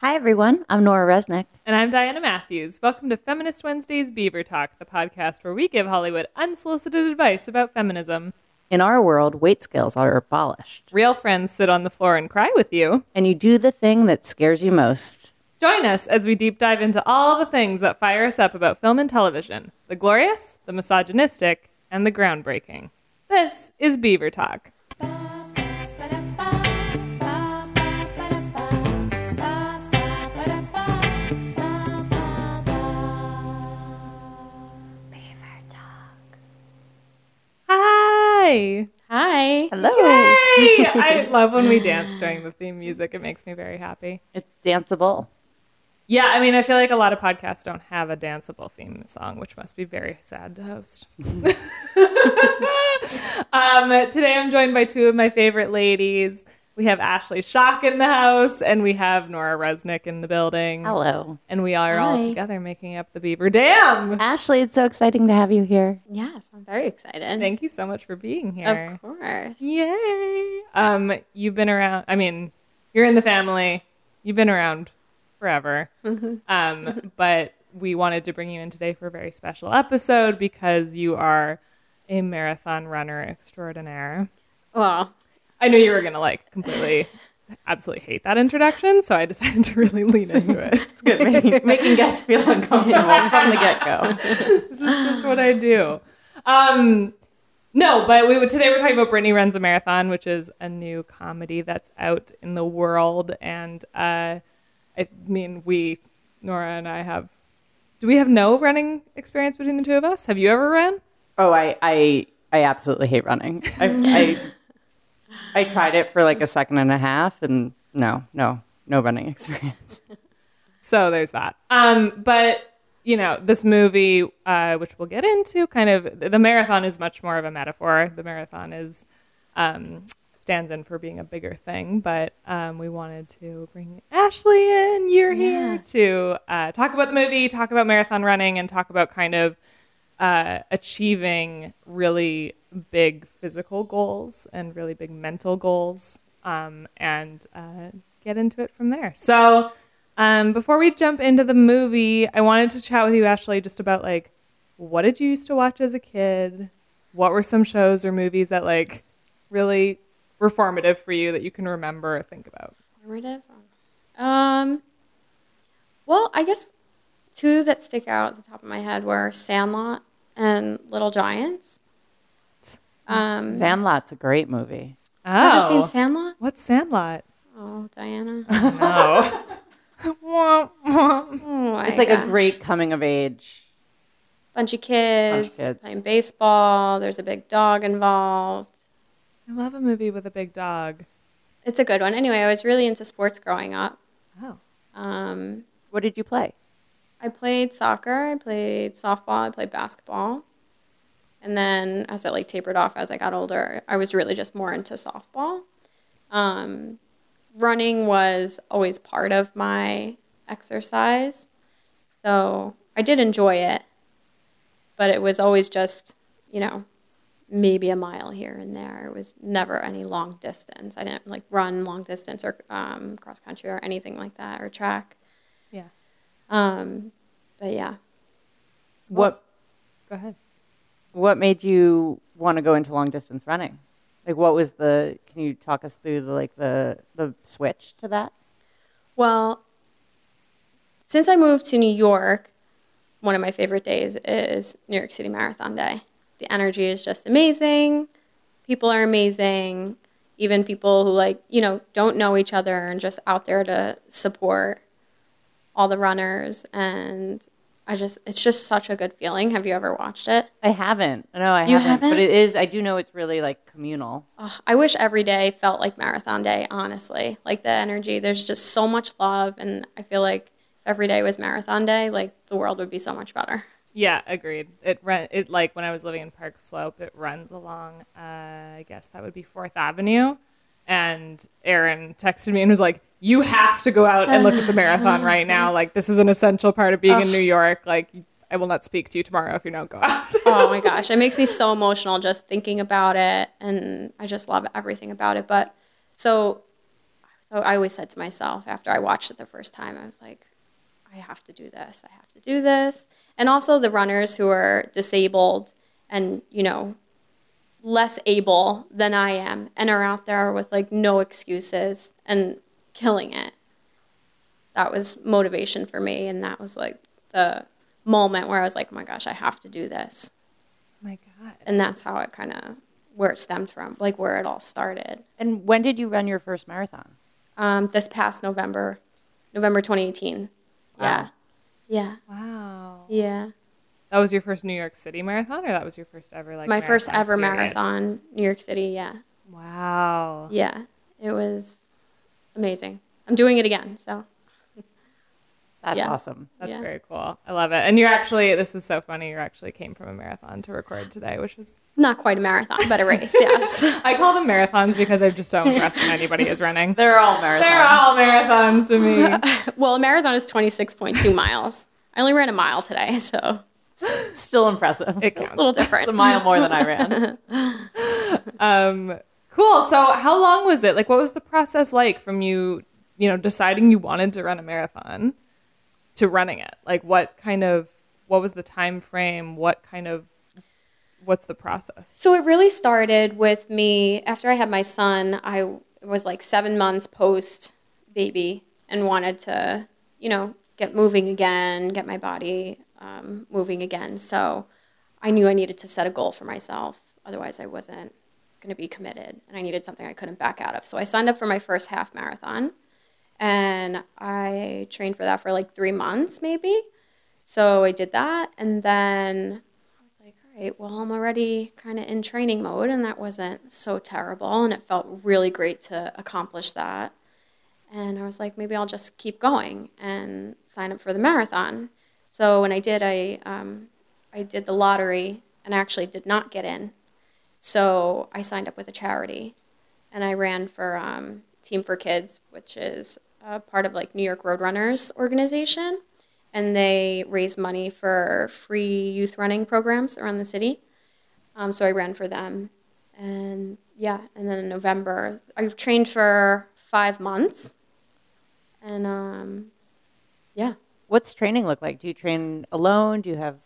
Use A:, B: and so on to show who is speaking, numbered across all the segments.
A: Hi, everyone. I'm Nora Resnick.
B: And I'm Diana Matthews. Welcome to Feminist Wednesday's Beaver Talk, the podcast where we give Hollywood unsolicited advice about feminism.
A: In our world, weight scales are abolished,
B: Real friends sit on the floor and cry with you.
A: and you do the thing that scares you most.
B: Join us as we deep dive into all the things that fire us up about film and television the glorious, the misogynistic, and the groundbreaking. This is Beaver Talk. Hi!
C: Hi.
A: Hello.
B: Yay! I love when we dance during the theme music. It makes me very happy.
A: It's danceable.
B: Yeah, I mean, I feel like a lot of podcasts don't have a danceable theme song, which must be very sad to host. um, today I'm joined by two of my favorite ladies. We have Ashley Shock in the house, and we have Nora Resnick in the building.
A: Hello.
B: And we are all together making up the Beaver Dam.
A: Ashley, it's so exciting to have you here.
C: Yes, I'm very excited.
B: Thank you so much for being here.
C: Of course.
B: Yay! Um, you've been around. I mean, you're in the family. You've been around forever. Um, but we wanted to bring you in today for a very special episode because you are a marathon runner extraordinaire.
C: Well,
B: I knew you were gonna like completely, absolutely hate that introduction, so I decided to really lean into it.
A: It's good making, making guests feel uncomfortable from the get go.
B: this is just what I do. Um, no, but we today we're talking about Brittany Runs a Marathon, which is a new comedy that's out in the world. And uh, I mean, we, Nora and I have, do we have no running experience between the two of us? Have you ever run?
A: Oh, I, I, I absolutely hate running. I, I, I tried it for like a second and a half, and no, no, no running experience.
B: So there's that. Um, but you know, this movie, uh, which we'll get into, kind of the marathon is much more of a metaphor. The marathon is um, stands in for being a bigger thing. But um, we wanted to bring Ashley in. You're here
C: Yeah.
B: to uh, talk about the movie, talk about marathon running, and talk about kind of uh, achieving really big physical goals and really big mental goals, um, and uh, get into it from there. So, um, before we jump into the movie, I wanted to chat with you, Ashley, just about like what did you used to watch as a kid? What were some shows or movies that like really were formative for you that you can remember or think about?
C: formative. Um, well, I guess two that stick out at the top of my head were Sandlot and Little Giants. Um,
A: Sandlot's a great movie.
C: have you seen Sandlot?
B: What's Sandlot?
C: Oh, Diana.
B: No. Wah, wah.
C: Oh,
A: It's like a great coming of age.
C: bunch of kids,
A: kids.
C: playing baseball. There's a big dog involved.
B: I love a movie with a big dog.
C: It's a good one. Anyway, I was really into sports growing up.
B: Oh.
C: Um,
A: What did you play?
C: I played soccer, I played softball, I played basketball. And then as it like tapered off as I got older, I was really just more into softball. Um, running was always part of my exercise. So I did enjoy it, but it was always just, you know, maybe a mile here and there. It was never any long distance. I didn't like run long distance or um, cross country or anything like that or track. Um, but yeah.
A: What
B: Go ahead.
A: What made you want to go into long distance running? Like, what was the? Can you talk us through the like the the switch to that?
C: Well, since I moved to New York, one of my favorite days is New York City Marathon Day. The energy is just amazing. People are amazing. Even people who like, you know, don't know each other and just out there to support all the runners and I just it's just such a good feeling. Have you ever watched it?
A: I haven't. No, I
C: You
A: haven't, But
C: haven't?
A: it is. I do know it's really like communal.
C: Ugh, I wish every day felt like marathon day, honestly. Like the energy, there's just so much love. And I feel like if every day was marathon day, like the world would be so much better.
B: Yeah, agreed. It run it like when I was living in Park Slope, it runs along uh, I guess that would be Fourth Avenue. And Aaron texted me and was like, "You have to go out and look at the marathon right now. Like this is an essential part of being in New York. Like I will not speak to you tomorrow if you don't go out."
C: oh my gosh, it makes me so emotional just thinking about it. And I just love everything about it. But so so I always said to myself after I watched it the first time, I was like, I have to do this. I have to do this. And also the runners who are disabled and, you know, less able than I am and are out there with like no excuses and killing it. That was motivation for me. And that was like the moment where I was like, oh my gosh, I have to do this.
B: Oh my God.
C: And that's how it kind of, where it stemmed from, like where it all started.
A: And when did you run your first marathon?
C: Um, this past November, November 2018. Yeah. Yeah.
B: Wow.
C: Yeah.
B: That was your first New York City marathon, or that was your first ever like
C: My first ever
B: period?
C: marathon, New York City. Yeah.
B: Wow.
C: Yeah. It was amazing. I'm doing it again. So,
A: That's
C: Yeah.
A: awesome.
B: That's
C: Yeah.
B: very cool. I love it. And you're actually this is so funny. You actually came from a marathon to record today, which is
C: not quite a marathon, but a race. Yes.
B: I call them marathons because I'm just so impressed when anybody is running.
A: They're all marathons.
B: They're all marathons to me.
C: well, a marathon is 26.2 miles. I only ran a mile today, so
A: Still impressive.
B: It counts.
C: a
B: counts.
C: little
A: It's a mile more than I ran.
B: Um, cool. So, how long was it? Like, what was the process like from you, you know, deciding you wanted to run a marathon to running it? Like, what kind of, what was the time frame? What kind of, what's the process?
C: So it really started with me after I had my son. I was like seven months post baby and wanted to, you know, get moving again, get my body um, moving again. So I knew I needed to set a goal for myself. Otherwise, I wasn't going to be committed, and I needed something I couldn't back out of. So I signed up for my first half marathon, and I trained for that for like three months, maybe. So I did that, and then I was like, all right, well, I'm already kind of in training mode, and that wasn't so terrible, and it felt really great to accomplish that. And I was like, maybe I'll just keep going and sign up for the marathon. So when I did, I um, I did the lottery and actually did not get in. So I signed up with a charity, and I ran for um, Team for Kids, which is a part of like New York Roadrunners organization, and they raise money for free youth running programs around the city. Um, so I ran for them, and yeah, and then in November I've trained for five months, and um, yeah,
A: What's training look like? Do you train alone? Do you have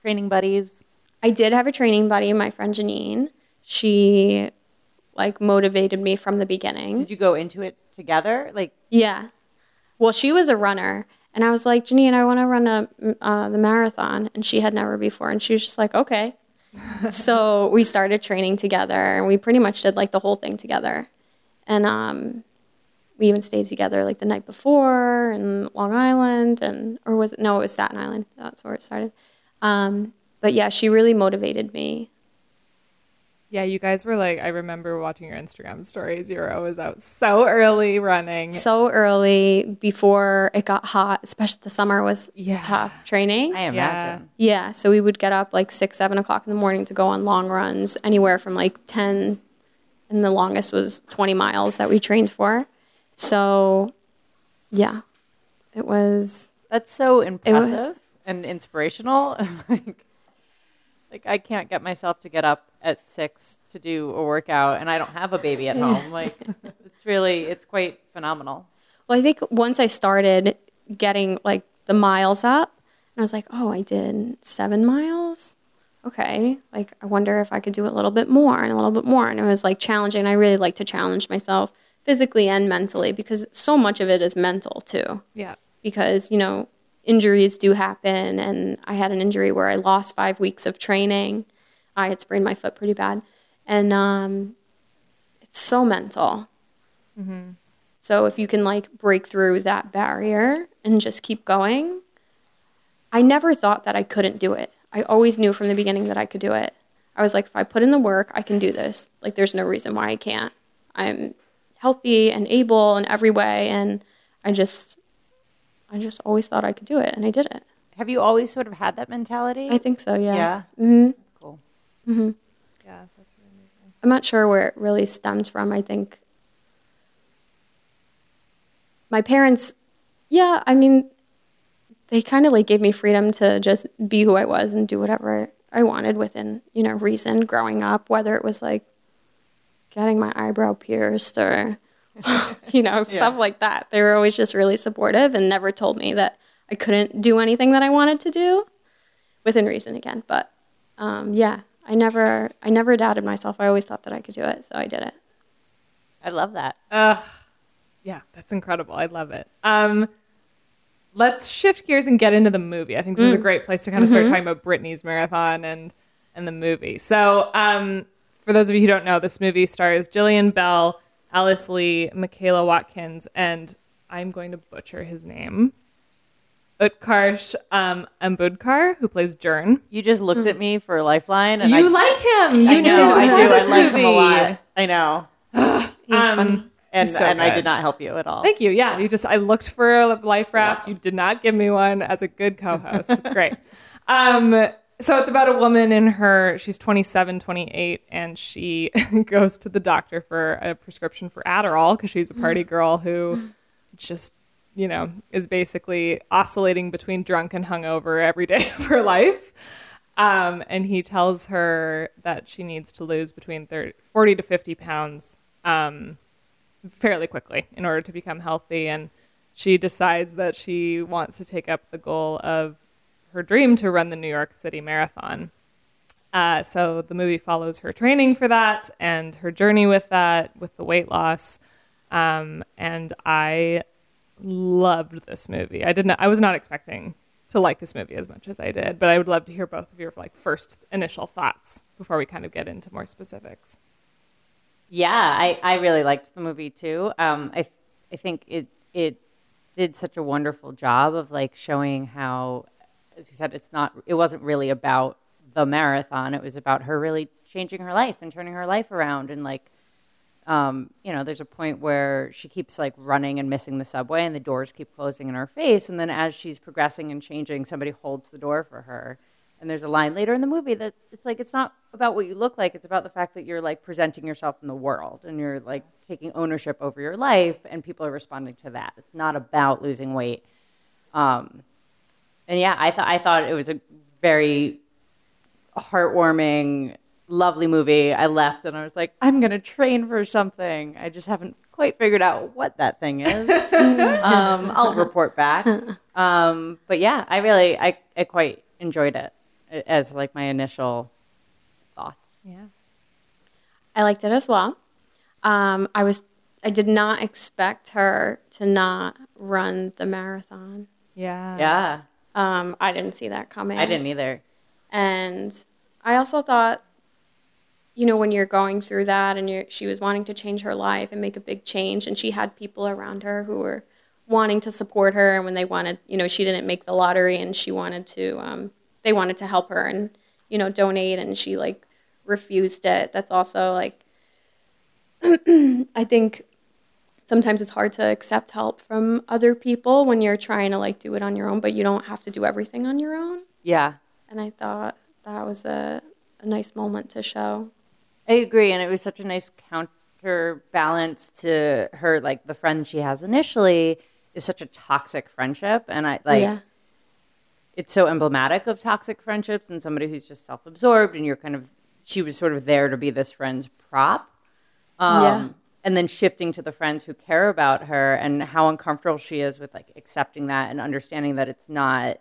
A: training buddies?
C: I did have a training buddy, my friend Janine. She like motivated me from the beginning.
A: Did you go into it together? Like,
C: Yeah. Well, she was a runner, and I was like, Janine, I want to run a uh, the marathon, and she had never before, and she was just like, okay. so we started training together, and we pretty much did like the whole thing together, and um, we even stayed together like the night before in Long Island, and or was it no, it was Staten Island. That's where it started. Um, but yeah, she really motivated me.
B: Yeah, you guys were like, I remember watching your Instagram stories. You were always out so early running.
C: So early before it got hot, especially the summer was
B: Yeah.
C: tough training.
A: I imagine.
C: Yeah, so we would get up like six, seven o'clock in the morning to go on long runs, anywhere from like 10, and the longest was 20 miles that we trained for. So, yeah, it was,
A: That's so
C: was-
A: impressive and inspirational. like, like I can't get myself to get up at six to do a workout, and I don't have a baby at home. Like, it's really, it's quite phenomenal.
C: well, I think once I started getting like the miles up, and I was like, oh, I did seven miles. Okay, like I wonder if I could do a little bit more and a little bit more. And it was like challenging. I really like to challenge myself physically and mentally because so much of it is mental too.
B: yeah.
C: because you know injuries do happen and i had an injury where i lost five weeks of training. I had sprained my foot pretty bad. And um, it's so mental. Mhm. so if you can like break through that barrier and just keep going i never thought that i couldn't do it. I always knew from the beginning that i could do it. I was like if i put in the work i can do this. Like there's no reason why i can't. I'm healthy and able in every way and i just I just always thought I could do it, and I did it.
A: Have you always sort of had that mentality?
C: I think so, yeah.
A: yeah.
C: hmm
A: That's cool. Mm-hmm.
B: Yeah, that's really amazing.
C: I'm not sure where it really stems from. I think my parents, yeah, I mean, they kind of like gave me freedom to just be who I was and do whatever I wanted within, you know, reason growing up, whether it was like getting my eyebrow pierced or you know, stuff like that. They were always just really supportive and never told me that I couldn't do anything that I wanted to do within reason again. But um, yeah, I never, I never doubted myself. I always thought that I could do it, so I did it.
A: I love that.
B: Ugh. Yeah, that's incredible. I love it. Um, let's shift gears and get into the movie. I think this is a great place to kind of start talking about Brittany's marathon and and the movie. So, um, for those of you who don't know, this movie stars Jillian Bell, Alice Lee, Michaela Watkins, and I'm going to butcher his name. Utkarsh um, Ambudkar, who plays Jern.
A: You just looked at me for a Lifeline, and
B: You
A: I,
B: like him. You
A: I
B: knew
A: know,
B: him
A: I
B: before
A: do. I
B: this
A: like
B: movie.
A: him a lot. I know,
C: He's
B: Um,
C: funny.
A: and
B: He's so
A: and I did not help you at all.
B: Thank you. Yeah, you just I looked for a life raft. You did not give me one as a good co-host. It's great. um, so it's about a woman in her she's 27, 28 and she goes to the doctor for a prescription for Adderall because she's a party girl who just you know is basically oscillating between drunk and hungover every day of her life. Um, and he tells her that she needs to lose between 30, 40 to 50 pounds um, fairly quickly in order to become healthy. And she decides that she wants to take up the goal of her dream to run the New York City Marathon. Uh, so the movie follows her training for that and her journey with that, with the weight loss. Um, and I loved this movie. I didn't. I was not expecting to like this movie as much as I did, but I would love to hear both of your like first initial thoughts before we kind of get into more specifics.
A: Yeah, I, I really liked the movie too. Um, I I think it it did such a wonderful job of like showing how, as you said, it's not it wasn't really about the marathon. It was about her really changing her life and turning her life around and like, um, you know, there's a point where she keeps like running and missing the subway and the doors keep closing in her face, and then as she's progressing and changing, somebody holds the door for her. And there's a line later in the movie that it's like it's not about what you look like, it's about the fact that you're like presenting yourself in the world and you're like taking ownership over your life and people are responding to that. It's not about losing weight. Um, and yeah, I thought I thought it was a very heartwarming, lovely movie. I left and I was like, I'm gonna train for something. I just haven't quite figured out what that thing is. um, I'll report back. Um, but yeah, I really, I, I quite enjoyed it as like my initial thoughts.
B: Yeah.
C: I liked it as well. Um, I was, I did not expect her to not run the marathon.
B: Yeah.
A: Yeah,
C: Um, I didn't see that coming.
A: I didn't either.
C: And I also thought, you know, when you're going through that and you're, she was wanting to change her life and make a big change, and she had people around her who were wanting to support her, and when they wanted, you know, she didn't make the lottery and she wanted to, um, they wanted to help her and, you know, donate, and she like refused it. That's also like, I think sometimes it's hard to accept help from other people when you're trying to like do it on your own, but you don't have to do everything on your own.
A: Yeah,
C: And I thought that was a, a nice moment to show.
A: I agree, and it was such a nice counterbalance to her. Like the friend she has initially is such a toxic friendship, and I like
C: yeah.
A: it's so emblematic of toxic friendships and somebody who's just self-absorbed, and you're kind of she was sort of there to be this friend's prop. Um,
C: Yeah.
A: And then shifting to the friends who care about her and how uncomfortable she is with like accepting that and understanding that it's not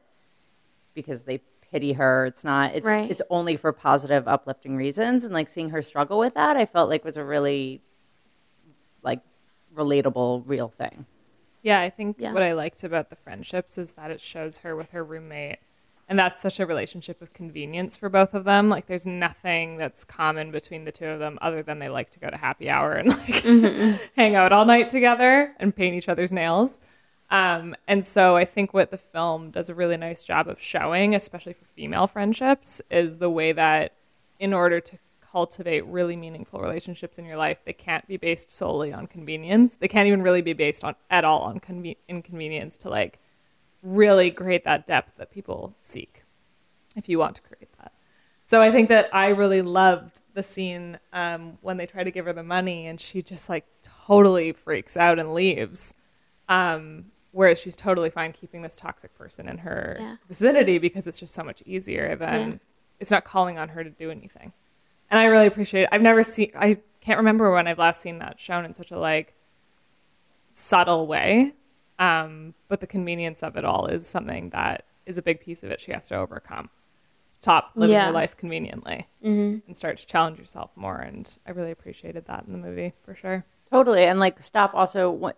A: because they pity her. It's not. It's
C: Right.
A: it's only for positive, uplifting reasons. And like seeing her struggle with that, I felt like was a really like relatable, real thing.
B: Yeah, I think
C: Yeah.
B: what I liked about the friendships is that it shows her with her roommate. And that's such a relationship of convenience for both of them. Like there's nothing that's common between the two of them other than they like to go to happy hour and like hang out all night together and paint each other's nails. Um, and so I think what the film does a really nice job of showing, especially for female friendships, is the way that in order to cultivate really meaningful relationships in your life, they can't be based solely on convenience. They can't even really be based on at all on conve- inconvenience to like really create that depth that people seek if you want to create that. So I think that I really loved the scene um, when they try to give her the money and she just like totally freaks out and leaves. Um, whereas she's totally fine keeping this toxic person in her
C: Yeah.
B: vicinity because it's just so much easier than
C: Yeah.
B: it's not calling on her to do anything. And I really appreciate it. I've never seen, I can't remember when I've last seen that shown in such a like subtle way. Um, but the convenience of it all is something that is a big piece of it she has to overcome. Stop living
C: Yeah.
B: your life conveniently and start to challenge yourself more. And I really appreciated that in the movie for sure.
A: Totally, and like stop. Also,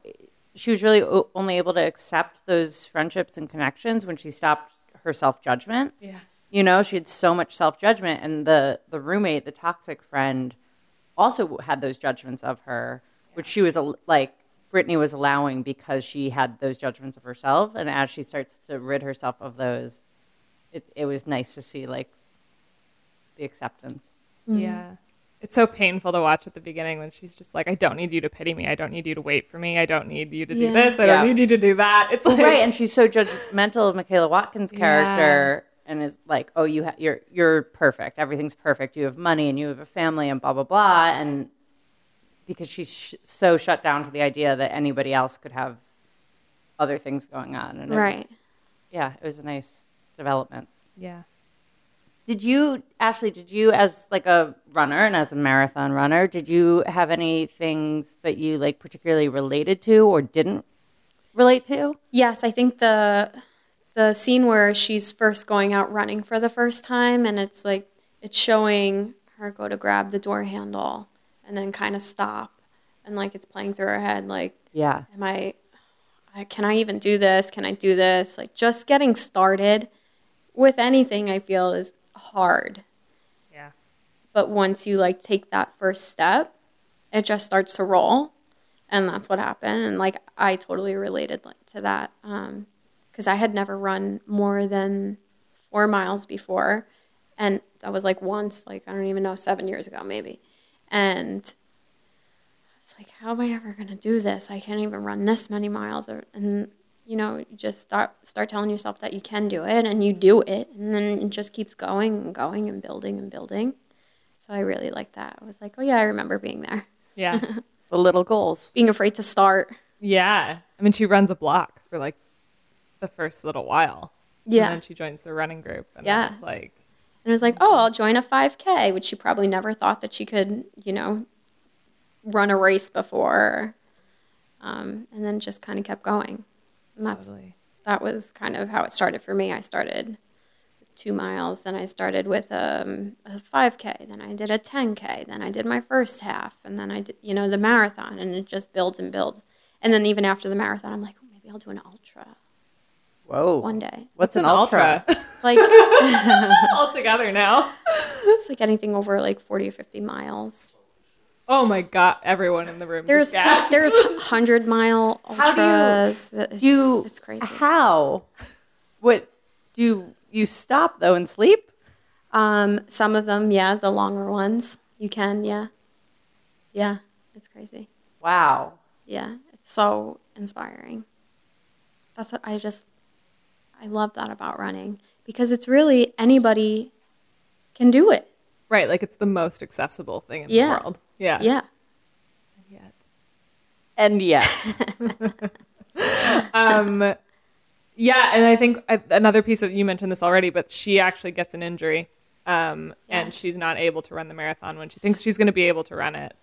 A: she was really only able to accept those friendships and connections when she stopped her self judgment.
B: Yeah.
A: You know, she had so much self judgment, and the the roommate, the toxic friend, also had those judgments of her, which she was al- like Brittany was allowing because she had those judgments of herself. And as she starts to rid herself of those, it it was nice to see like the acceptance. Mm-hmm.
B: Yeah. It's so painful to watch at the beginning when she's just like, I don't need you to pity me. I don't need you to wait for me. I don't need you to do this. I
A: Yeah.
B: don't need you to do that. It's like,
A: right and she's so judgmental of michaela watkins character and is like oh you ha- you're you're perfect everything's perfect you have money and you have a family and blah blah blah and because she's sh- so shut down to the idea that anybody else could have other things going on and it
C: Right.
A: was, yeah it was a nice development
B: yeah.
A: did you ashley did you as like a runner and as a marathon runner did you have any things that you like particularly related to or didn't relate to
C: Yes, I think the the scene where she's first going out running for the first time and it's like it's showing her go to grab the door handle and then kind of stop and like it's playing through her head like
A: yeah
C: am I, I can I even do this? Can I do this? Like just getting started with anything I feel is hard.
B: Yeah.
C: But once you like take that first step, it just starts to roll. And that's what happened. And like I totally related like, to that. Um, because I had never run more than four miles before. And that was like once, like I don't even know, seven years ago maybe. And it's like, how am I ever going to do this? I can't even run this many miles. Or, and, you know, you just start, start telling yourself that you can do it and you do it. And then it just keeps going and going and building and building. So I really like that. I was like, oh, yeah, I remember being there,
B: Yeah.
A: the little goals
C: being afraid to start.
B: yeah. I mean, she runs a block for like the first little while.
C: Yeah.
B: And then she joins the running group. And
C: Yeah.
B: then it's like,
C: And it was like, oh, I'll join a 5K, which she probably never thought that she could, you know, run a race before. Um, and then just kind of kept going. And that's
B: totally.
C: that was kind of how it started for me. I started with two miles, then I started with um, a 5K, then I did a 10K, then I did my first half, and then I did, you know, the marathon, and it just builds and builds. And then even after the marathon, I'm like, oh, maybe I'll do an ultra
A: Whoa.
C: one day.
A: What's an, ultra?
C: It's like
B: all together now.
C: it's like anything over like 40 or 50 miles.
B: Oh my God. Everyone in the room.
C: There's there's 100 mile
A: How do you-
C: ultras. It's,
A: Do you,
C: it's crazy.
A: How? What do you you stop though and sleep?
C: Um, some of them, yeah, the longer ones, you can, yeah, yeah, it's crazy.
A: Wow.
C: Yeah, it's so inspiring. That's what I just, I love that about running because it's really anybody can do it.
B: right. Like it's the most accessible thing in
C: Yeah.
B: the world. Yeah.
C: Yeah, And
B: Yet.
A: And yeah,
B: um, yeah, and I think uh, another piece of you mentioned this already, but she actually gets an injury, um, and she's not able to run the marathon when she thinks she's going to be able to run it.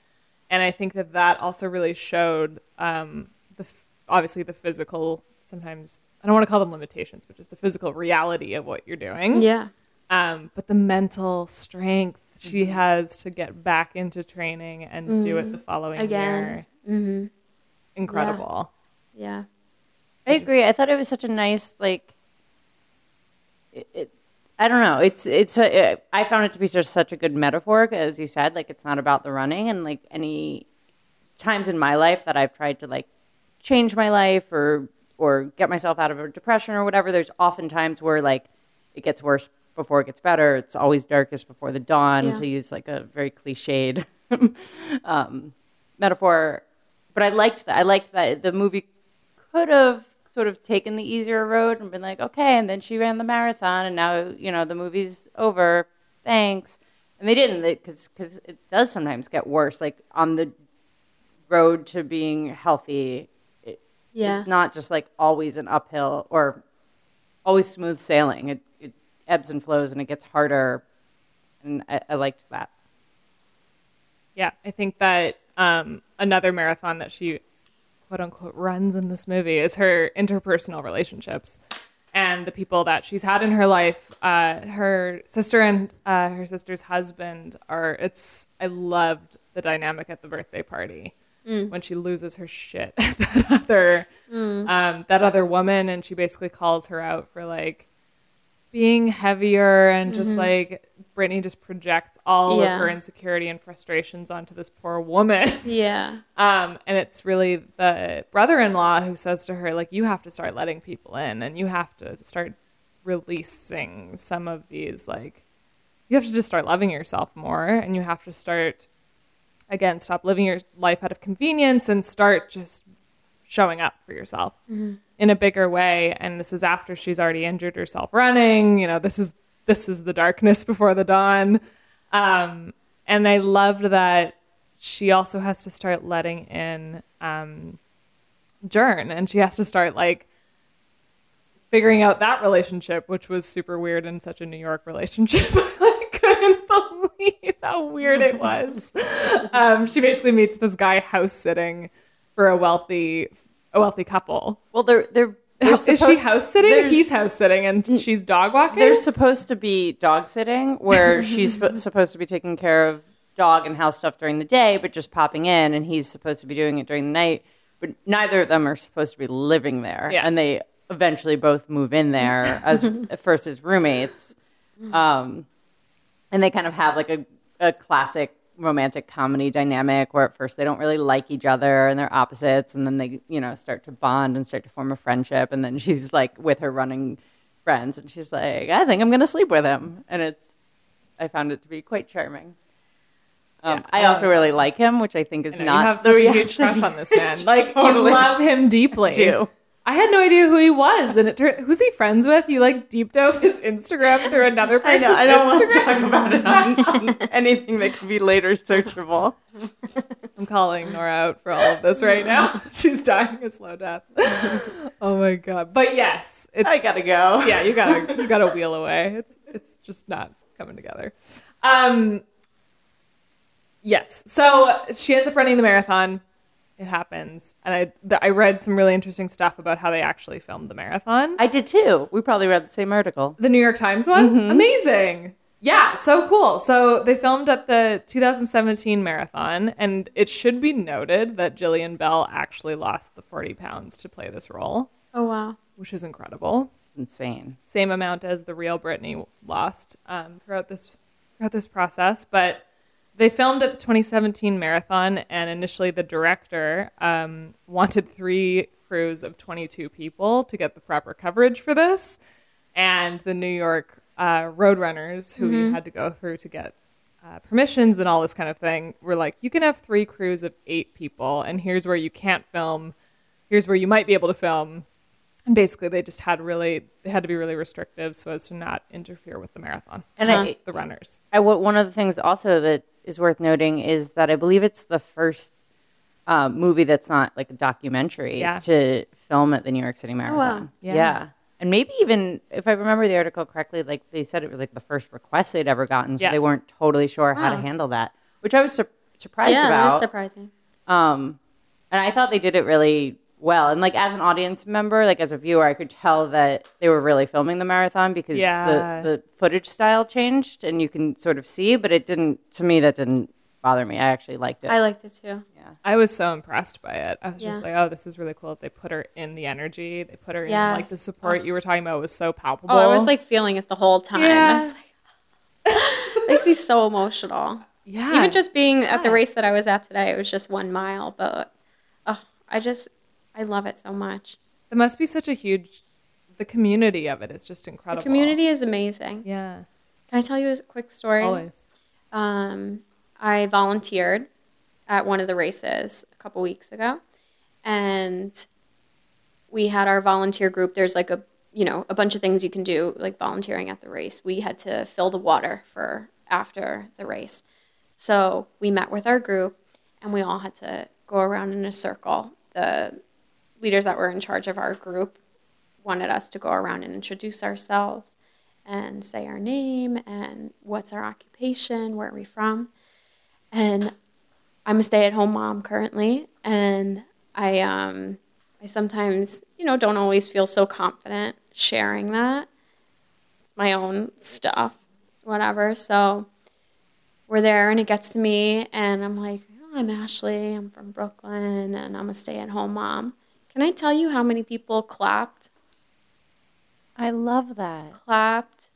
B: And I think that that also really showed um, the obviously the physical. Sometimes I don't want to call them limitations, but just the physical reality of what you're doing.
C: yeah,
B: Um, but the mental strength she mm-hmm. has to get back into training and do it the mm-hmm. following
C: Again.
B: year. Mm-hmm. Incredible.
C: yeah,
A: I agree. I thought it was such a nice like. It, it, I don't know. It's it's a, it, I found it to be just such a good metaphor, as you said. Like it's not about the running, and like any times in my life that I've tried to like change my life or or get myself out of a depression or whatever. There's often times where like it gets worse before it gets better. It's always darkest before the dawn,
C: Yeah.
A: to use like a very cliched um, metaphor. But I liked that. I liked that the movie could have sort of taken the easier road and been like, okay, and then she ran the marathon, and now you know the movie's over. Thanks. And they didn't because because it does sometimes get worse. Like on the road to being healthy,
C: yeah.
A: it's not just like always an uphill or always smooth sailing. It, it ebbs and flows, and it gets harder. And I, I liked that.
B: Yeah, I think that um, another marathon that she quote unquote runs in this movie is her interpersonal relationships and the people that she's had in her life. Uh, her sister and uh, her sister's husband are. It's. I loved the dynamic at the birthday party when she loses her shit at that other um, that other woman, and she basically calls her out for like being heavier and just like Brittany just projects all
C: Yeah.
B: of her insecurity and frustrations onto this poor woman.
C: Yeah.
B: Um, and it's really the brother-in-law who says to her, like, you have to start letting people in, and you have to start releasing some of these, like, you have to just start loving yourself more, and you have to start, again, stop living your life out of convenience and start just showing up for yourself in a bigger way. And this is after she's already injured herself running. You know, this is this is the darkness before the dawn. Um, and I loved that she also has to start letting in um, Jern, and she has to start like figuring out that relationship, which was super weird in such a New York relationship. Couldn't believe how weird it was. um, she basically meets this guy house sitting for a wealthy a wealthy couple.
A: Well, they're they're, they're
B: Is she house sitting? He's house sitting, and she's dog walking.
A: They're supposed to be dog sitting, where she's sp- supposed to be taking care of dog and house stuff during the day, but just popping in, and he's supposed to be doing it during the night. But neither of them are supposed to be living there,
B: Yeah.
A: and they eventually both move in there as first as roommates, um, and they kind of have like a, a classic romantic comedy dynamic where at first they don't really like each other and they're opposites and then they you know start to bond and start to form a friendship and then she's like with her running friends and she's like i think i'm going to sleep with him and it's i found it to be quite charming um,
B: Yeah,
A: i also really like him which i think is
B: I know,
A: not
B: you have
A: the
B: such a huge crush on this man. Like
A: Totally.
B: you love him deeply.
A: do.
B: I had no idea who he was, and it who's he friends with? You like deep dove his Instagram through another
A: I
B: person's
A: know. I don't want to talk about it on, on anything that can be later searchable.
B: I'm calling Nora out for all of this right now. She's dying a slow death. oh my god! But yes, it's
A: I gotta go.
B: yeah, you gotta you gotta wheel away. It's it's just not coming together. Um, yes. So she ends up running the marathon. It happens, and I th- I read some really interesting stuff about how they actually filmed the marathon.
A: I did too. We probably read the same article.
B: The New York Times one?
A: Mm-hmm.
B: Amazing. Yeah, so cool. So they filmed at the 2017 marathon, and it should be noted that Jillian Bell actually lost the 40 pounds to play this role,
C: Oh wow.
B: which is incredible.
A: It's insane.
B: Same amount as the real Brittany lost um, throughout this throughout this process, but they filmed at the 2017 marathon, and initially the director um, wanted three crews of 22 people to get the proper coverage for this, and the New York uh, roadrunners, who you had to go through to get uh, permissions and all this kind of thing, were like, you can have three crews of eight people, and here's where you can't film, here's where you might be able to film. And basically, they just had really, they had to be really restrictive so as to not interfere with the marathon
A: And I,
B: the runners.
A: I, one of the things also that is worth noting is that I believe it's the first um, movie that's not like a documentary
B: Yeah.
A: to film at the New York City Marathon.
B: Yeah.
A: And maybe even, if I remember the article correctly, like they said it was like the first request they'd ever gotten, so
B: Yeah.
A: they weren't totally sure how to handle that, which I was sur- surprised
C: yeah,
A: about.
C: is surprising.
A: Um, and I thought they did it really well. And like as an audience member, like as a viewer, I could tell that they were really filming the marathon because
B: Yeah.
A: the, the footage style changed and you can sort of see, but it didn't, to me, that didn't bother me. I actually liked it.
C: I liked it too.
A: yeah.
B: I was so impressed by it. I was just like, oh, this is really cool. They put her in the energy. They put her in like the
C: Yes.
B: support oh. you were talking about was so palpable.
C: Oh, I was like feeling it the whole time.
B: Yeah.
C: I was like, makes me so emotional.
B: yeah,
C: Even just being at the race that I was at today, it was just one mile, but oh, I just, I love it so much.
B: there must be such a huge. The community of it is just incredible.
C: The community is amazing.
B: yeah,
C: Can I tell you a quick story?
B: always.
C: Um, I volunteered at one of the races a couple weeks ago, and we had our volunteer group. There's like a you know a bunch of things you can do like volunteering at the race. We had to fill the water for after the race, so we met with our group, and we all had to go around in a circle. The leaders that were in charge of our group wanted us to go around and introduce ourselves and say our name and what's our occupation, where are we from. And I'm a stay at home mom currently, and I um I sometimes, you know, don't always feel so confident sharing that. It's my own stuff, whatever. So we're there and it gets to me and I'm like, oh, I'm Ashley, I'm from Brooklyn and I'm a stay-at-home mom. Can I tell you how many people clapped?
A: I love that.
C: Clapped.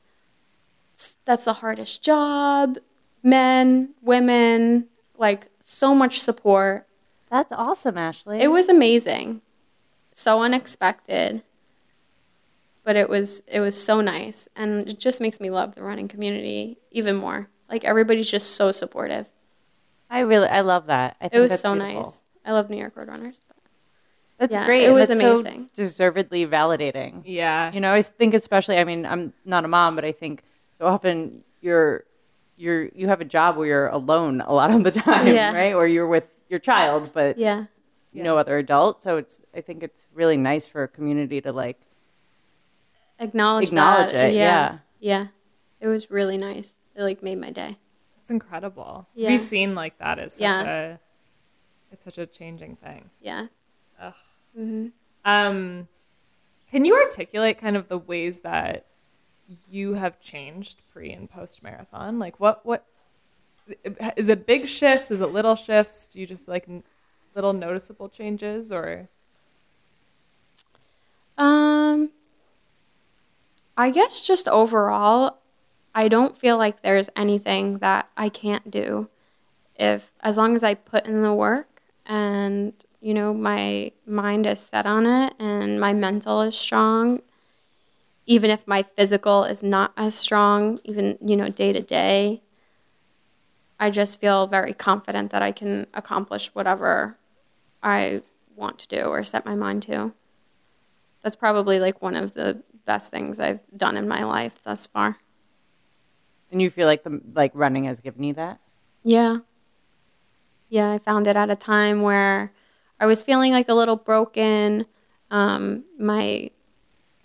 C: That's the hardest job. Men, women, like so much support.
A: That's awesome, Ashley.
C: It was amazing. So unexpected. But it was it was so nice and it just makes me love the running community even more. Like everybody's just so supportive.
A: I really, I love that. I think
C: It was so
A: beautiful.
C: nice. I love New York Road Runners. But
A: That's
C: Yeah,
A: great.
C: it was
A: that's so deservedly validating.
B: Yeah.
A: You know, I think especially. I mean, I'm not a mom, but I think so often you're you're you have a job where you're alone a lot of the time,
C: Yeah.
A: right? Or you're with your child, but
C: yeah.
A: you no other adult. So it's I think it's really nice for a community to like
C: Acknowledge,
A: Acknowledge
C: that.
A: it, yeah.
C: Yeah. It was really nice. It like made my day.
B: It's incredible. To
C: Yeah.
B: be seen like that is such
C: Yes.
B: a it's such a changing thing.
C: Yeah.
B: Ugh.
C: Mm-hmm.
B: Um, can you articulate kind of the ways that you have changed pre and post marathon? Like what what is it big shifts? Is it little shifts? Do you just like n- little noticeable changes or
C: Um, I guess just overall, I don't feel like there's anything that I can't do if as long as I put in the work and you know my mind is set on it and my mental is strong even if my physical is not as strong even you know day to day I just feel very confident that I can accomplish whatever I want to do or set my mind to that's probably like one of the best things I've done in my life thus far.
A: and you feel like the like running has given you that.
C: Yeah. Yeah, I found it at a time where I was feeling like a little broken. Um, my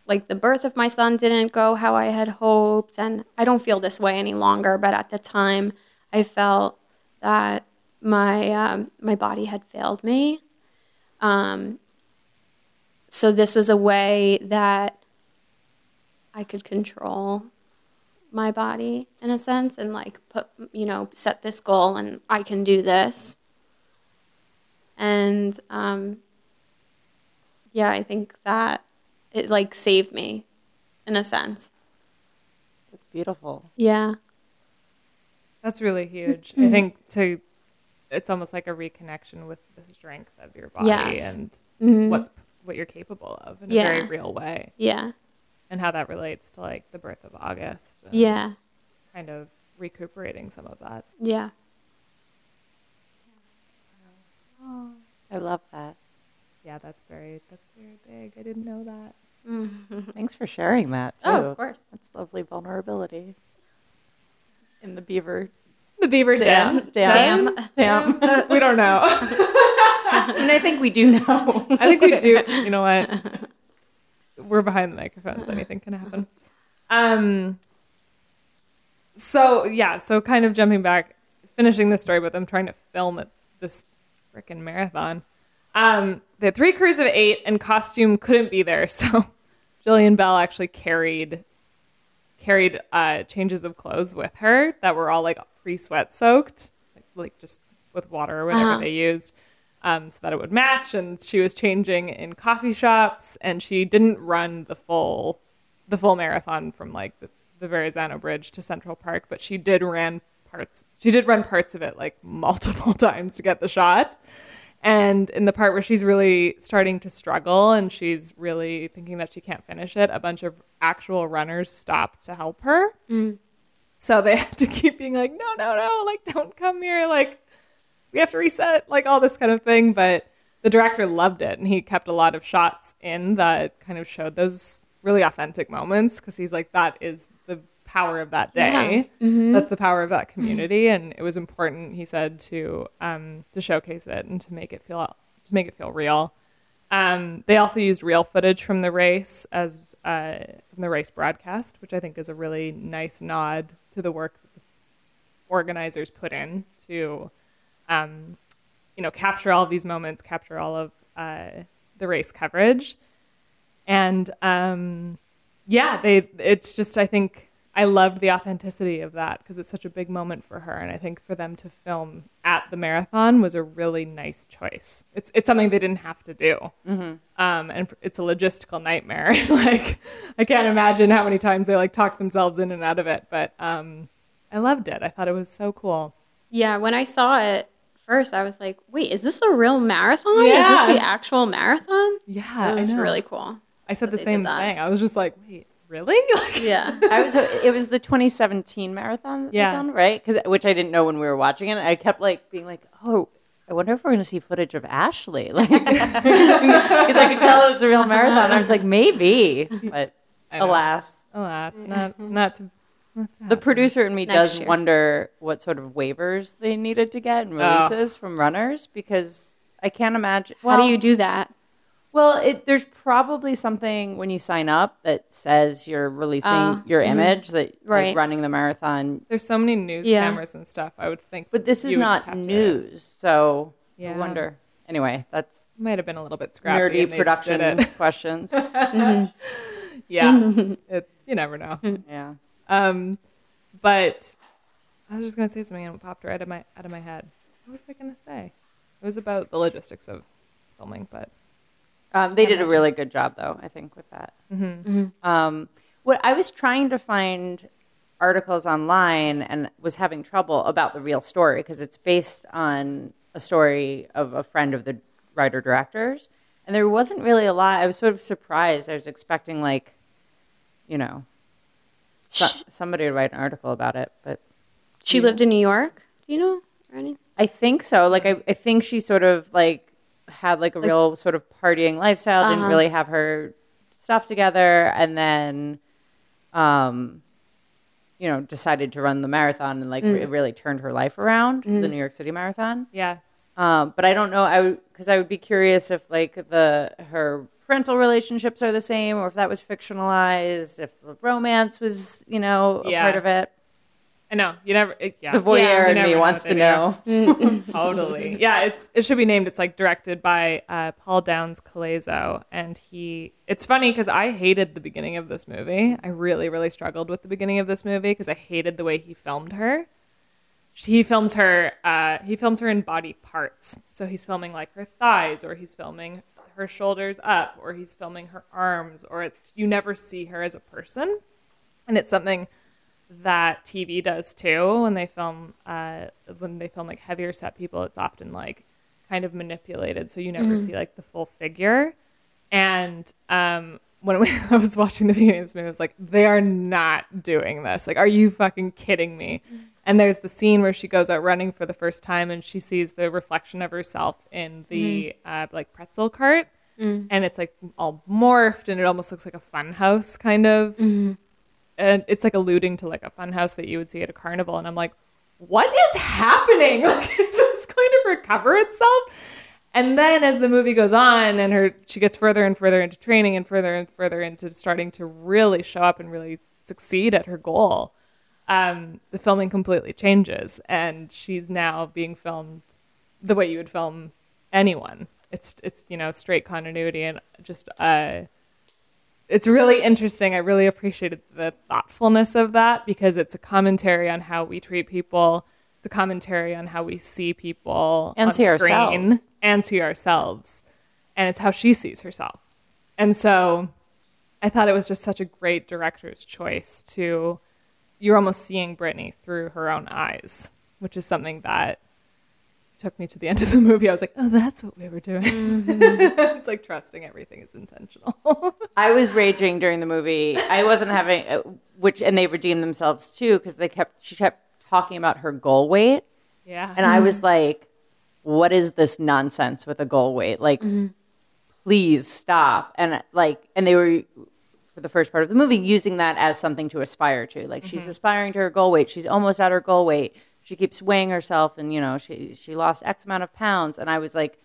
C: like the birth of my son didn't go how I had hoped, and I don't feel this way any longer. But at the time, I felt that my um, my body had failed me. Um, so this was a way that I could control my body in a sense and like put you know set this goal and I can do this. And um, yeah, I think that it like saved me in a sense.
A: It's beautiful.
C: Yeah.
B: that's really huge. I think to it's almost like a reconnection with the strength of your body
C: Yes.
B: and
C: Mhm.
B: what's what you're capable of in
C: Yeah.
B: a very real way.
C: Yeah.
B: and how that relates to like the birth of August.
C: Yeah.
B: Kind of recuperating some of that.
C: Yeah.
A: I love that.
B: Yeah, that's very that's very big. I didn't know that.
A: Thanks for sharing that too.
C: Oh, of course.
A: That's lovely vulnerability. In the beaver
B: The beaver
A: dam.
B: den.
A: Dam. Dam.
B: we don't know.
A: I mean, I think we do know.
B: I think we do. You know what? We're behind the microphones. Anything can happen. Um. So yeah. So kind of jumping back, finishing the story, but them trying to film it, this freaking marathon. Um, they had three crews of eight, and costume couldn't be there, so Jillian Bell actually carried carried uh, changes of clothes with her that were all like pre-sweat soaked, like, like just with water or whatever
C: Uh-huh.
B: they used, um, so that it would match. And she was changing in coffee shops, and she didn't run the full the full marathon from like the, the Verrazano Bridge to Central Park, but she did ran parts. She did run parts of it like multiple times to get the shot. And in the part where she's really starting to struggle and she's really thinking that she can't finish it, a bunch of actual runners stop to help her. Mm. So they had to keep being like, no, no, no, like, don't come here. Like, we have to reset, like, all this kind of thing. But the director loved it and he kept a lot of shots in that kind of showed those really authentic moments because he's like, that is power of that day. That's the power of that community. And it was important, he said, to um, to showcase it and to make it feel to make it feel real. Um, they also used real footage from the race as uh, from the race broadcast, which I think is a really nice nod to the work that the organizers put in to, um, you know, capture all of these moments, capture all of uh, the race coverage, and um, yeah, they. It's just I think I loved the authenticity of that because it's such a big moment for her, and I think for them to film at the marathon was a really nice choice. It's it's something they didn't have to do, um, and it's a logistical nightmare. like I can't imagine how many times they like talk themselves in and out of it, but um, I loved it. I thought it was so cool.
C: Yeah, when I saw it first, I was like, "Wait, is this a real marathon? Is this the actual marathon?"
B: Yeah,
C: It was
B: I know.
C: really cool.
B: I said the same thing. I was just like, wait, really? Like,
C: Yeah.
A: I was. It was the 2017 marathon.
B: Yeah.
A: filmed, right? Because which I didn't know when we were watching it. I kept like being like, oh. I wonder if we're going to see footage of Ashley, like because I could tell it was a real marathon. I was like, maybe, but alas,
B: Alas, not not to. Not to
A: the producer in me
C: Next
A: does
C: year.
A: wonder what sort of waivers they needed to get and
B: Oh.
A: releases from runners because I can't imagine.
C: How do you do that?
A: Well, it, there's probably something when you sign up that says you're releasing
C: Uh,
A: your image that like,
C: Right.
A: running the marathon.
B: There's so many news
C: Yeah.
B: cameras and stuff. I would think,
A: But this is
B: you would just
A: not
B: have to-
A: news, so
B: Yeah.
A: I wonder. Anyway, that's
B: might have been a little bit scrappy.
A: nerdy
B: they just did
A: production
B: it.
A: questions.
B: yeah, it, you never know.
A: yeah.
B: Um, but I was just gonna say something and it popped right out of my out of my head. What was I gonna say? It was about the logistics of filming, but
A: Um, they did a really good job, though. I think with that. Um, what I was trying to find articles online and was having trouble about the real story because it's based on a story of a friend of the writer directors, and there wasn't really a lot. I was sort of surprised. I was expecting like, you know, so, somebody to write an article about it, but
C: She lived in New York. Do you know? Or any?
A: I think so. Like I, I think she sort of like had like a real sort of partying lifestyle. Didn't
C: Uh-huh.
A: really have her stuff together, and then, um, you know, decided to run the marathon and like
C: Mm.
A: it really turned her life around, the New York City Marathon.
B: yeah,
A: Um, but I don't know. I would because I would be curious if like the her parental relationships are the same, or if that was fictionalized, if the romance was you know a
B: Yeah.
A: part of it.
B: I know you never. It, yeah,
A: The voyeur
C: Yeah.
B: You
A: in
B: never
A: me wants to know.
B: totally. Yeah, it's it should be named. It's like directed by uh, Paul Downs Colaizzo, and he. It's funny because I hated the beginning of this movie. I really, really struggled with the beginning of this movie because I hated the way he filmed her. He films her. Uh, he films her in body parts. So he's filming like her thighs, or he's filming her shoulders up, or he's filming her arms, or it, you never see her as a person. And it's something that TV does too when they film uh, when they film like heavier set people. It's often like kind of manipulated, so you never see like the full figure. And um, when we, I was watching the beginning of this movie, I was like, they are not doing this. Like, are you fucking kidding me? And there's the scene where she goes out running for the first time and she sees the reflection of herself in the uh, like pretzel cart. And it's like all morphed and it almost looks like a fun house kind of and it's like alluding to like a fun house that you would see at a carnival and i'm like what is happening? Like is this going to recover itself? And then as the movie goes on and her she gets further and further into training and further and further into starting to really show up and really succeed at her goal um, the filming completely changes and she's now being filmed the way you would film anyone. It's it's you know straight continuity and just uh it's really interesting. I really appreciated the thoughtfulness of that because it's a commentary on how we treat people. It's a commentary on how we see people
A: And
B: on
A: see
B: screen
A: ourselves.
B: and see ourselves, and it's how she sees herself. And so, I thought it was just such a great director's choice to. You're almost seeing Brittany through her own eyes, which is something that took me to the end of the movie. I was like, oh, that's what we were doing. Mm-hmm. it's like trusting everything is intentional.
A: I was raging during the movie. I wasn't having uh, which, and they redeemed themselves too because they kept she kept talking about her goal weight,
B: yeah.
A: and I was like, "What is this nonsense with a goal weight? Like, mm-hmm. please stop!" And like, and they were for the first part of the movie using that as something to aspire to. Like, she's mm-hmm. aspiring to her goal weight. She's almost at her goal weight. She keeps weighing herself, and you know, she she lost X amount of pounds, and I was like.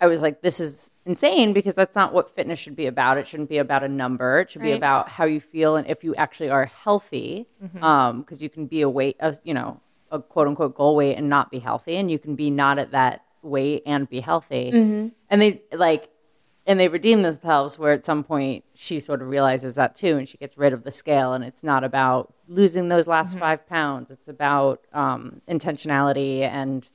A: I was like, this is insane because that's not what fitness should be about. It shouldn't be about a number. It should be about how you feel and if you actually are healthy. Mm-hmm. Um, because you can be a weight, a, you know, a quote unquote goal weight and not be healthy, and you can be not at that weight and be healthy. Mm-hmm. And they like, and they redeem themselves where at some point she sort of realizes that too, and she gets rid of the scale. And it's not about losing those last five pounds. It's about um, intentionality and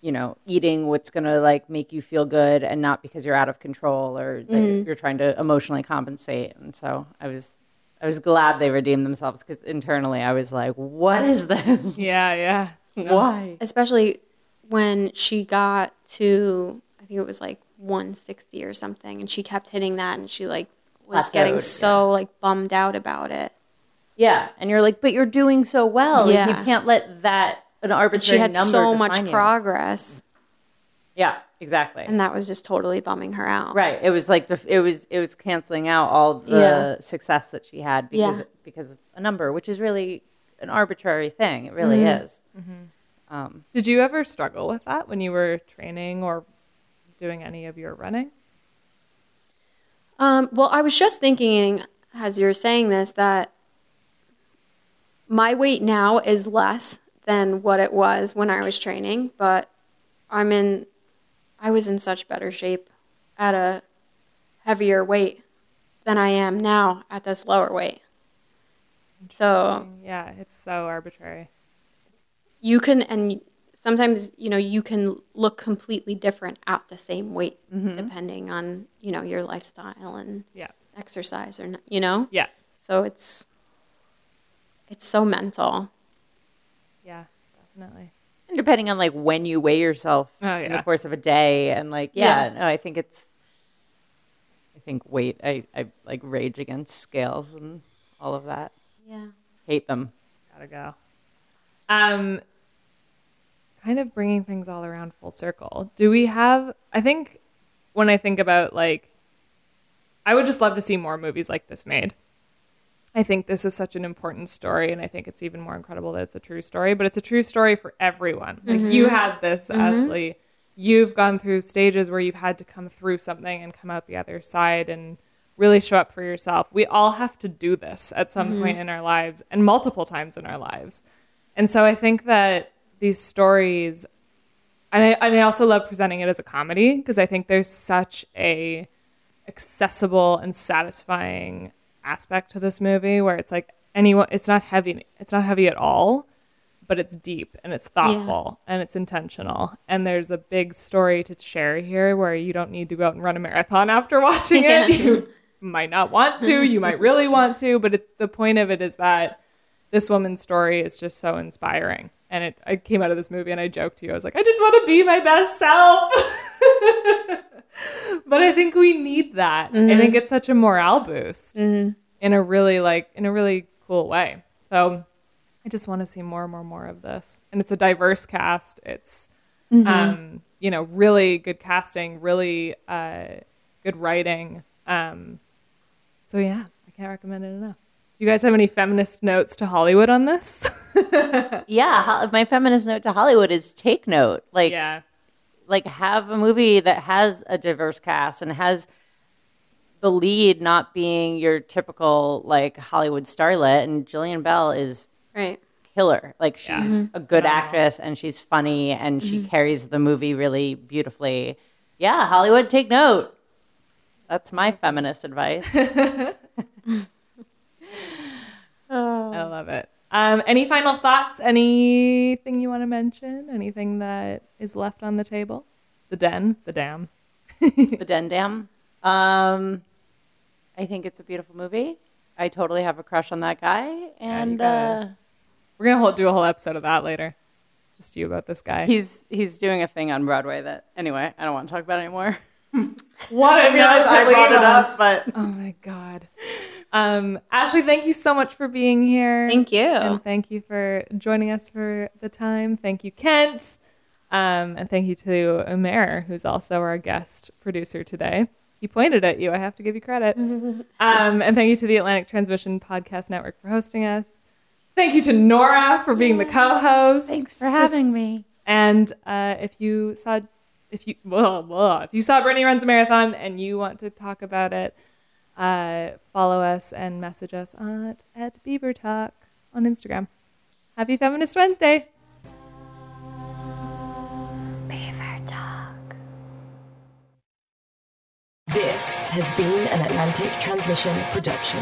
A: you know eating what's going to like make you feel good and not because you're out of control or that you're- you're trying to emotionally compensate. And so I was. I was glad they redeemed themselves because internally I was like, "What is this?
B: Yeah, yeah.
A: Why?"
C: especially when she got to I think it was like 160 or something, and she kept hitting that, and she like was getting
A: Plateaued,
C: so like bummed out about it.
A: Yeah, and you're like, but you're doing so well. Like,
C: Yeah.
A: you can't let that an
C: But
A: arbitrary
C: she had
A: number
C: so much
A: you.
C: progress,
A: Yeah, exactly.
C: and that was just totally bumming her out.
A: right. It was like def- it was it was canceling out all the
C: Yeah.
A: success that she had because
C: Yeah.
A: because of a number, which is really an arbitrary thing. It really
C: Mm-hmm.
A: is. Um,
B: Did you ever struggle with that when you were training or doing any of your running?
C: Um, well, I was just thinking as you were saying this that my weight now is less than what it was when I was training, but I'm in I was in such better shape at a heavier weight than I am now at this lower weight. So
B: Yeah, it's so arbitrary.
C: you can and sometimes you know you can look completely different at the same weight depending on you know your lifestyle and
B: Yeah.
C: exercise or not, you know
B: Yeah.
C: so it's it's so mental
B: Yeah, definitely.
A: and depending on like when you weigh yourself
B: Oh,
A: in the course of a day, and like yeah,
C: Yeah.
A: no, I think it's. I think weight. I I like rage against scales and all of that.
C: yeah
A: Hate them.
B: Gotta go. Um, kind of bringing things all around full circle. Do we have? I think when I think about like, I would just love to see more movies like this made. I think this is such an important story, and I think it's even more incredible that it's a true story. But it's a true story for everyone. Like mm-hmm. you had this, mm-hmm. Ashley. You've gone through stages where you've had to come through something and come out the other side and really show up for yourself. We all have to do this at some mm-hmm. point in our lives and multiple times in our lives. And so I think that these stories, and I, and I also love presenting it as a comedy because I think there's such a accessible and satisfying aspect to this movie where it's like anyone, it's not heavy, it's not heavy at all, but it's deep and it's thoughtful and it's intentional. And there's a big story to share here where you don't need to go out and run a marathon after watching it. You might not want to, you might really want to, but it, the point of it is that this woman's story is just so inspiring. And it, I came out of this movie and I joked to you, I was like, I just want to be my best self. but I think we need that. I think it's such a morale boost in a really like in a really cool way. So I just want to see more and more and more of this. And it's a diverse cast. It's um, you know, really good casting, really uh, good writing. Um, so yeah, I can't recommend it enough. Do you guys have any feminist notes to Hollywood on this?
A: Yeah, ho- my feminist note to Hollywood is take note. Like,
B: yeah.
A: like have a movie that has a diverse cast and has the lead not being your typical like Hollywood starlet. And Jillian Bell is
C: right
A: killer. Like she's
B: Yeah.
A: a good
B: Phenomenal.
A: actress and she's funny and she mm-hmm. carries the movie really beautifully. Yeah, Hollywood, take note. That's my feminist advice.
B: I love it. Um, any final thoughts? Anything you want to mention? Anything that is left on the table? The den, the dam.
A: the Den Dam. Um, I think it's a beautiful movie. I totally have a crush on that guy, and
B: gotta-
A: uh,
B: We're gonna hold, do a whole episode of that later. Just you about this guy.
A: he's he's doing a thing on Broadway that anyway I don't want to talk about anymore.
B: what a note to leave on.
A: but
B: Oh my god. Um, Ashley, thank you so much for being here.
C: thank you
B: And thank you for joining us for the time. Thank you, Kent. Um, and thank you to Umair, who's also our guest producer today. He pointed at you. I have to give you credit. um, and thank you to the Atlantic Transmission Podcast Network for hosting us. Thank you to Nora for being the co-host.
A: thanks for having me.
B: And uh, if you saw, if you, blah, blah, if you saw Brittany runs a marathon and you want to talk about it, uh, follow us and message us at, at Beaver Talk on Instagram. Happy Feminist Wednesday!
C: Beaver Talk.
D: This has been an Atlantic Transmission production.